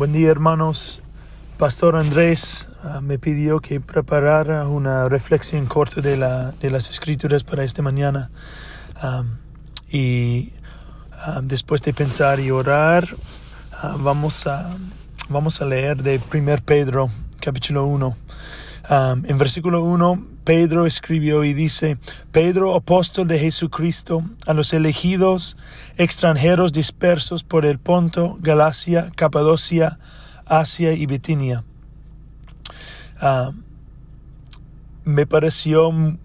Buen día hermanos. Pastor Andrés uh, me pidió que preparara una reflexión corta de, la, de las escrituras para esta mañana. Y después de pensar y orar, uh, vamos, a, vamos a leer de 1 Pedro, capítulo 1. Um, en versículo 1, Pedro escribió y dice, Pedro, apóstol de Jesucristo, a los elegidos extranjeros dispersos por el Ponto, Galacia, Capadocia, Asia y Bitinia. Uh, me pareció un,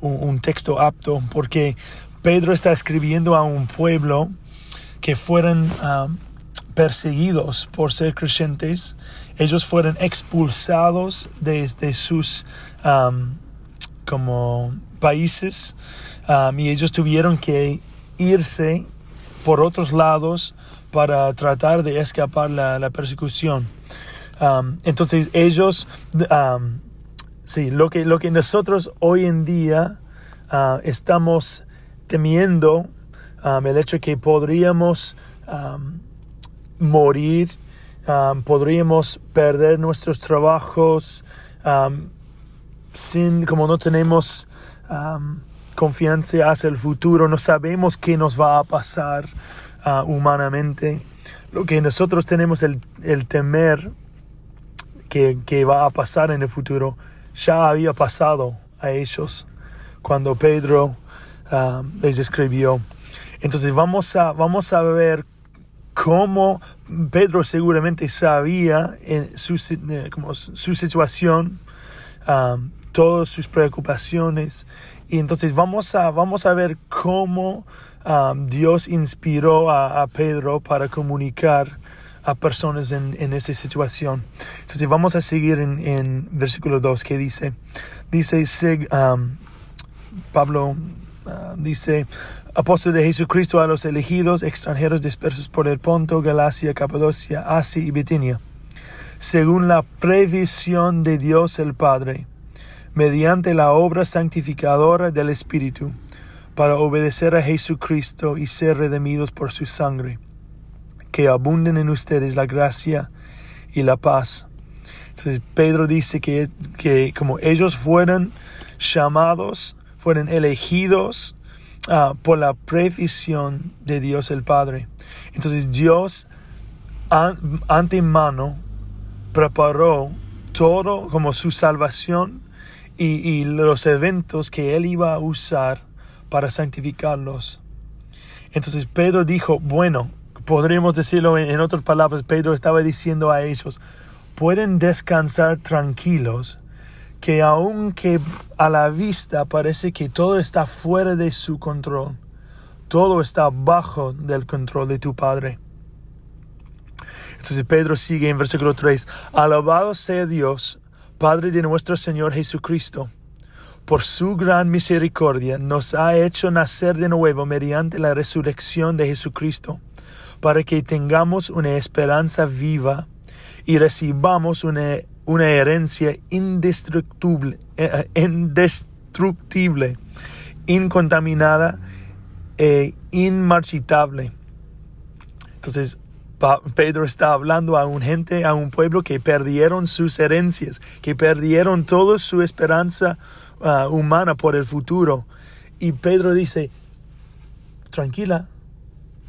un, texto apto porque Pedro está escribiendo a un pueblo que fueron uh, perseguidos por ser creyentes. Ellos fueron expulsados desde sus um, como países y ellos tuvieron que irse por otros lados para tratar de escapar la, persecución. Entonces ellos, sí, lo que, lo que nosotros hoy en día uh, estamos temiendo, el hecho que podríamos morir, podríamos perder nuestros trabajos, sin, como no tenemos confianza hacia el futuro, no sabemos qué nos va a pasar uh, humanamente. Lo que nosotros tenemos el, el temer que, que, va a pasar en el futuro, ya había pasado a ellos cuando Pedro les escribió. Entonces vamos a, vamos a ver cómo Pedro seguramente sabía en su, eh, como su situación, um, todas sus preocupaciones. Y entonces vamos a, vamos a ver cómo um, Dios inspiró a, a, Pedro para comunicar a personas en, en esta situación. Entonces vamos a seguir en, en versículo 2 que dice, dice um, Pablo uh, dice, apóstol de Jesucristo a los elegidos extranjeros dispersos por el Ponto, Galacia, Capadocia, Asia y Bitinia, según la previsión de Dios el Padre, mediante la obra santificadora del Espíritu para obedecer a Jesucristo y ser redimidos por su sangre. Que abunden en ustedes la gracia y la paz. Entonces Pedro dice que, que como ellos fueron llamados, fueron elegidos uh, por la previsión de Dios el Padre. Entonces Dios an, antemano preparó todo como su salvación y los eventos que él iba a usar para santificarlos. Entonces Pedro dijo, bueno, podríamos decirlo en, otras palabras, Pedro estaba diciendo a ellos, pueden descansar tranquilos, que aunque a la vista parece que todo está fuera de su control, todo está bajo del control de tu Padre. Entonces Pedro sigue en versículo 3, alabado sea Dios, Padre de nuestro Señor Jesucristo por su gran misericordia, nos ha hecho nacer de nuevo mediante la resurrección de Jesucristo, para que tengamos una esperanza viva y recibamos una, una herencia indestructible, eh, indestructible, incontaminada e inmarchitable. Entonces, Pedro está hablando a un gente, a un pueblo que perdieron sus herencias, que perdieron toda su esperanza uh, humana por el futuro. Y Pedro dice, tranquila,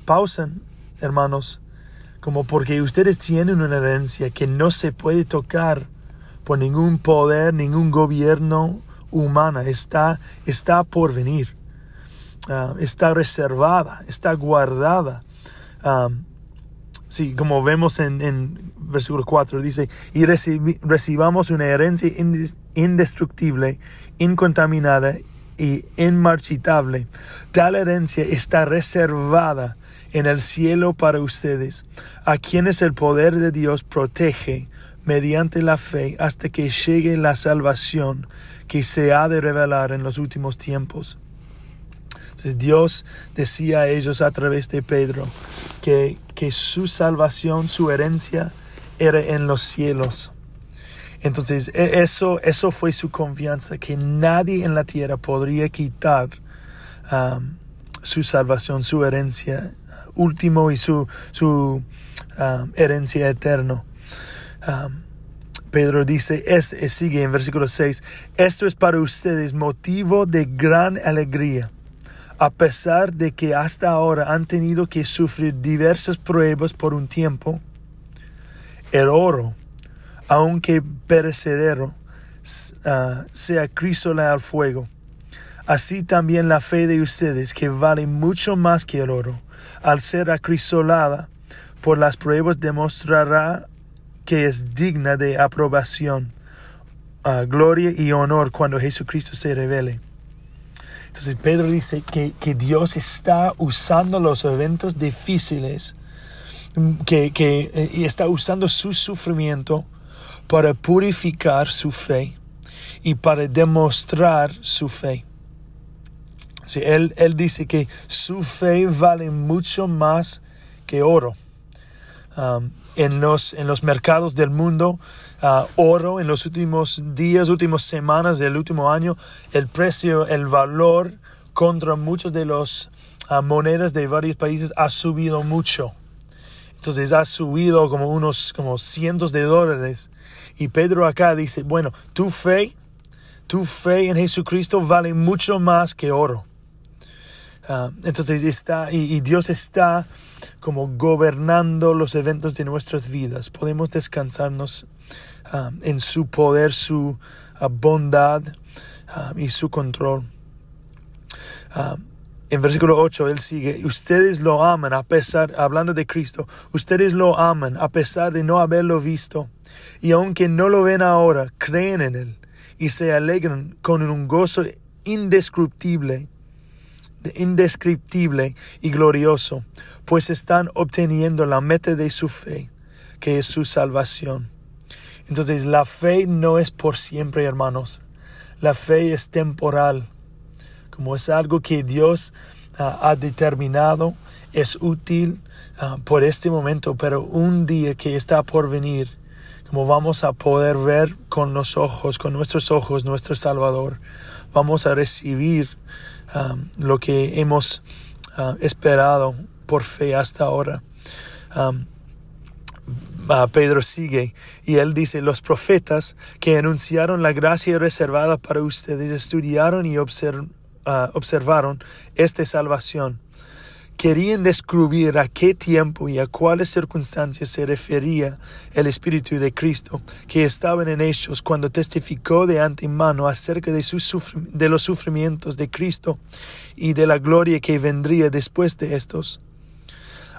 pausen, hermanos, como porque ustedes tienen una herencia que no se puede tocar por ningún poder, ningún gobierno humano, está, está por venir, uh, está reservada, está guardada. Um, Sí, como vemos en, en versículo 4, dice, y recibamos una herencia indestructible, incontaminada y inmarchitable. Tal herencia está reservada en el cielo para ustedes, a quienes el poder de Dios protege mediante la fe hasta que llegue la salvación que se ha de revelar en los últimos tiempos. Entonces Dios decía a ellos a través de Pedro que, que su salvación, su herencia era en los cielos. Entonces e, eso, eso fue su confianza, que nadie en la tierra podría quitar um, su salvación, su herencia último y su, su herencia eterna. Pedro dice, es, sigue en versículo 6, esto es para ustedes motivo de gran alegría, a pesar de que hasta ahora han tenido que sufrir diversas pruebas por un tiempo. El oro, aunque perecedero, uh, sea crísola al fuego. Así también la fe de ustedes, que vale mucho más que el oro, al ser acrisolada por las pruebas, demostrará que es digna de aprobación, uh, gloria y honor cuando Jesucristo se revele. Entonces Pedro dice que, que Dios está usando los eventos difíciles, mm, que, que eh, está usando su sufrimiento para purificar su fe y para demostrar su fe. Sí, él, él dice que su fe vale mucho más que oro. Um, en los, en los mercados del mundo, uh, oro en los últimos días, últimas semanas del último año, el precio, el valor contra muchos de los uh, monedas de varios países ha subido mucho. Entonces ha subido como unos como cientos de dólares. Y Pedro acá dice, bueno, tu fe, tu fe en Jesucristo vale mucho más que oro. Uh, entonces está, y Dios está como gobernando los eventos de nuestras vidas. Podemos descansarnos ah, en su poder, su ah, bondad ah, y su control. en versículo 8 él sigue, ustedes lo aman a pesar, hablando de Cristo, ustedes lo aman a pesar de no haberlo visto. Y aunque no lo ven ahora, creen en él y se alegran con un gozo indescriptible indescriptible y glorioso, pues están obteniendo la meta de su fe, que es su salvación. Entonces la fe no es por siempre, hermanos. La fe es temporal, como es algo que Dios ah, ha determinado, es útil ah, por este momento, pero un día que está por venir, como vamos a poder ver con los ojos, con nuestros ojos, nuestro Salvador, vamos a recibir Um, lo que hemos uh, esperado por fe hasta ahora. Um, uh, Pedro sigue y él dice, los profetas que anunciaron la gracia reservada para ustedes estudiaron y uh, observaron esta salvación querían descubrir a qué tiempo y a cuáles circunstancias se refería el Espíritu de Cristo que estaba en ellos cuando testificó de antemano acerca de, de los sufrimientos de Cristo y de la gloria que vendría después de estos.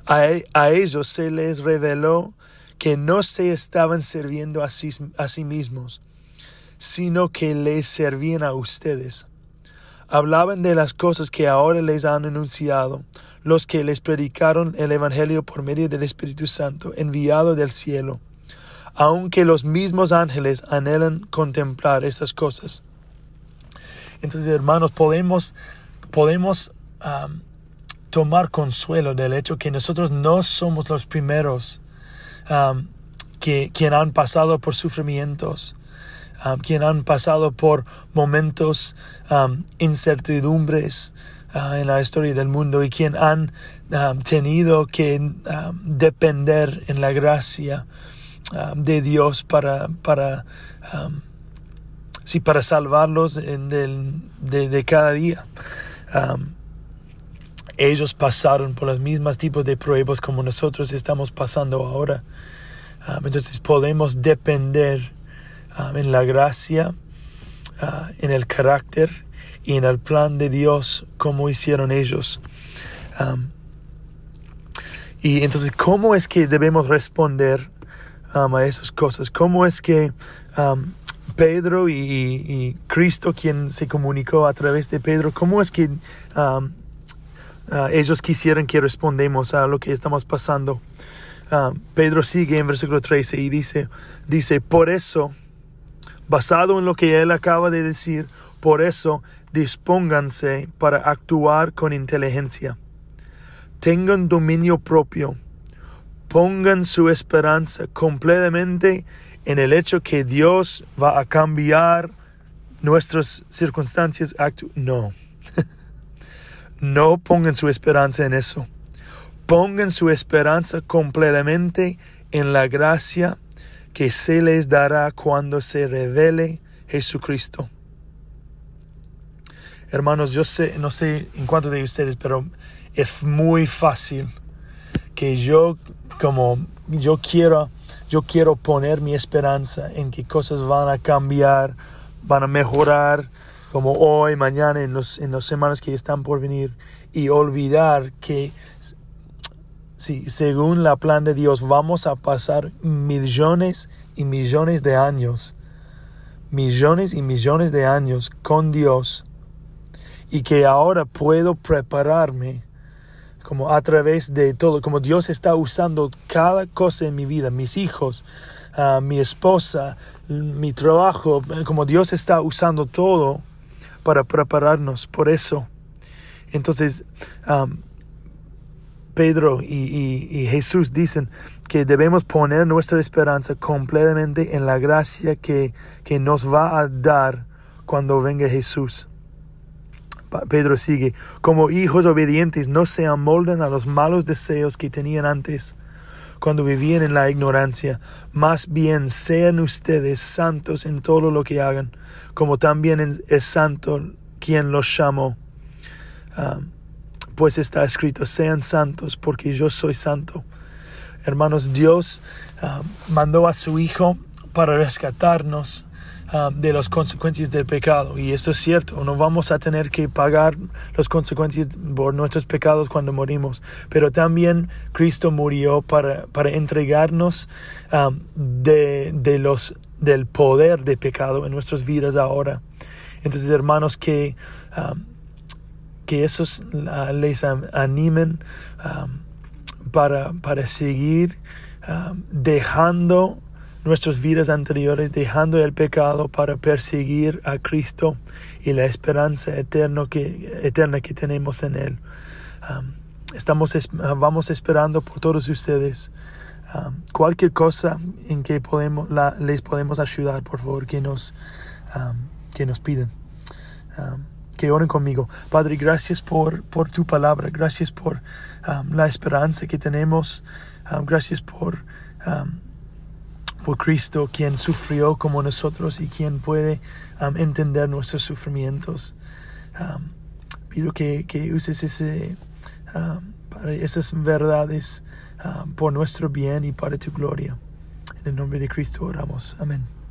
A, e, ellos se les reveló que no se estaban sirviendo a sí mismos, sino que les servían a ustedes hablaban de las cosas que ahora les han anunciado los que les predicaron el Evangelio por medio del Espíritu Santo enviado del cielo, aunque los mismos ángeles anhelan contemplar esas cosas. Entonces, hermanos, podemos, podemos tomar consuelo del hecho que nosotros no somos los primeros que, han pasado por sufrimientos um, quien han pasado por momentos um, incertidumbres uh, en la historia del mundo y quien han um, tenido que um, depender en la gracia de Dios para, para, sí, para salvarlos en de, de, cada día ellos pasaron por los mismos tipos de pruebas como nosotros estamos pasando ahora. entonces podemos depender En la gracia, uh, en el carácter y en el plan de Dios como hicieron ellos. Y entonces, ¿cómo es que debemos responder a esas cosas? ¿Cómo es que Pedro y, Cristo, quien se comunicó a través de Pedro, cómo es que uh, ellos quisieran que respondemos a lo que estamos pasando? Pedro sigue en versículo 13 y dice, dice, por eso, basado en lo que él acaba de decir. Por eso, dispónganse para actuar con inteligencia. Tengan dominio propio. Pongan su esperanza completamente en el hecho que Dios va a cambiar nuestras circunstancias. No. no pongan su esperanza en eso. pongan su esperanza completamente en la gracia que se les dará cuando se revele Jesucristo. Hermanos, yo sé, no sé en cuánto de ustedes, pero es muy fácil que yo como yo quiero yo quiero poner mi esperanza en que cosas van a cambiar, van a mejorar como hoy, mañana, en, los, en las semanas que están por venir y olvidar que si según la plan de Dios vamos a pasar millones y millones de años, millones y millones de años con Dios y que ahora puedo prepararme como a través de todo, como Dios está usando cada cosa en mi vida, mis hijos, ah, mi esposa, mi trabajo, como Dios está usando todo para prepararnos por eso. Entonces, Pedro y, Jesús dicen que debemos poner nuestra esperanza completamente en la gracia que, que nos va a dar cuando venga Jesús. Pedro sigue, como hijos obedientes no se amolden a los malos deseos que tenían antes cuando vivían en la ignorancia, más bien sean ustedes santos en todo lo que hagan, como también es santo quien los llamó. Ah, pues está escrito, sean santos porque yo soy santo. Hermanos, Dios ah, mandó a su Hijo para rescatarnos Ah, de las consecuencias del pecado. Y eso es cierto, no vamos a tener que pagar las consecuencias por nuestros pecados cuando morimos. Pero también Cristo murió para, para entregarnos ah, de, de, los, del poder de pecado en nuestras vidas ahora. Entonces, hermanos, que, que esos les animen para, para seguir dejando nuestras vidas anteriores, dejando el pecado para perseguir a Cristo y la esperanza eterna que, eterna que tenemos en Él. estamos, vamos esperando por todos ustedes. cualquier cosa en que podemos, les podemos ayudar, por favor, que nos, que nos piden. Que oren conmigo. Padre, gracias por, por tu palabra, gracias por la esperanza que tenemos, gracias por por Cristo, quien sufrió como nosotros y quien puede um, entender nuestros sufrimientos. Um, pido que, uses ese, um, esas verdades por nuestro bien y para tu gloria. En el nombre de Cristo oramos. Amén.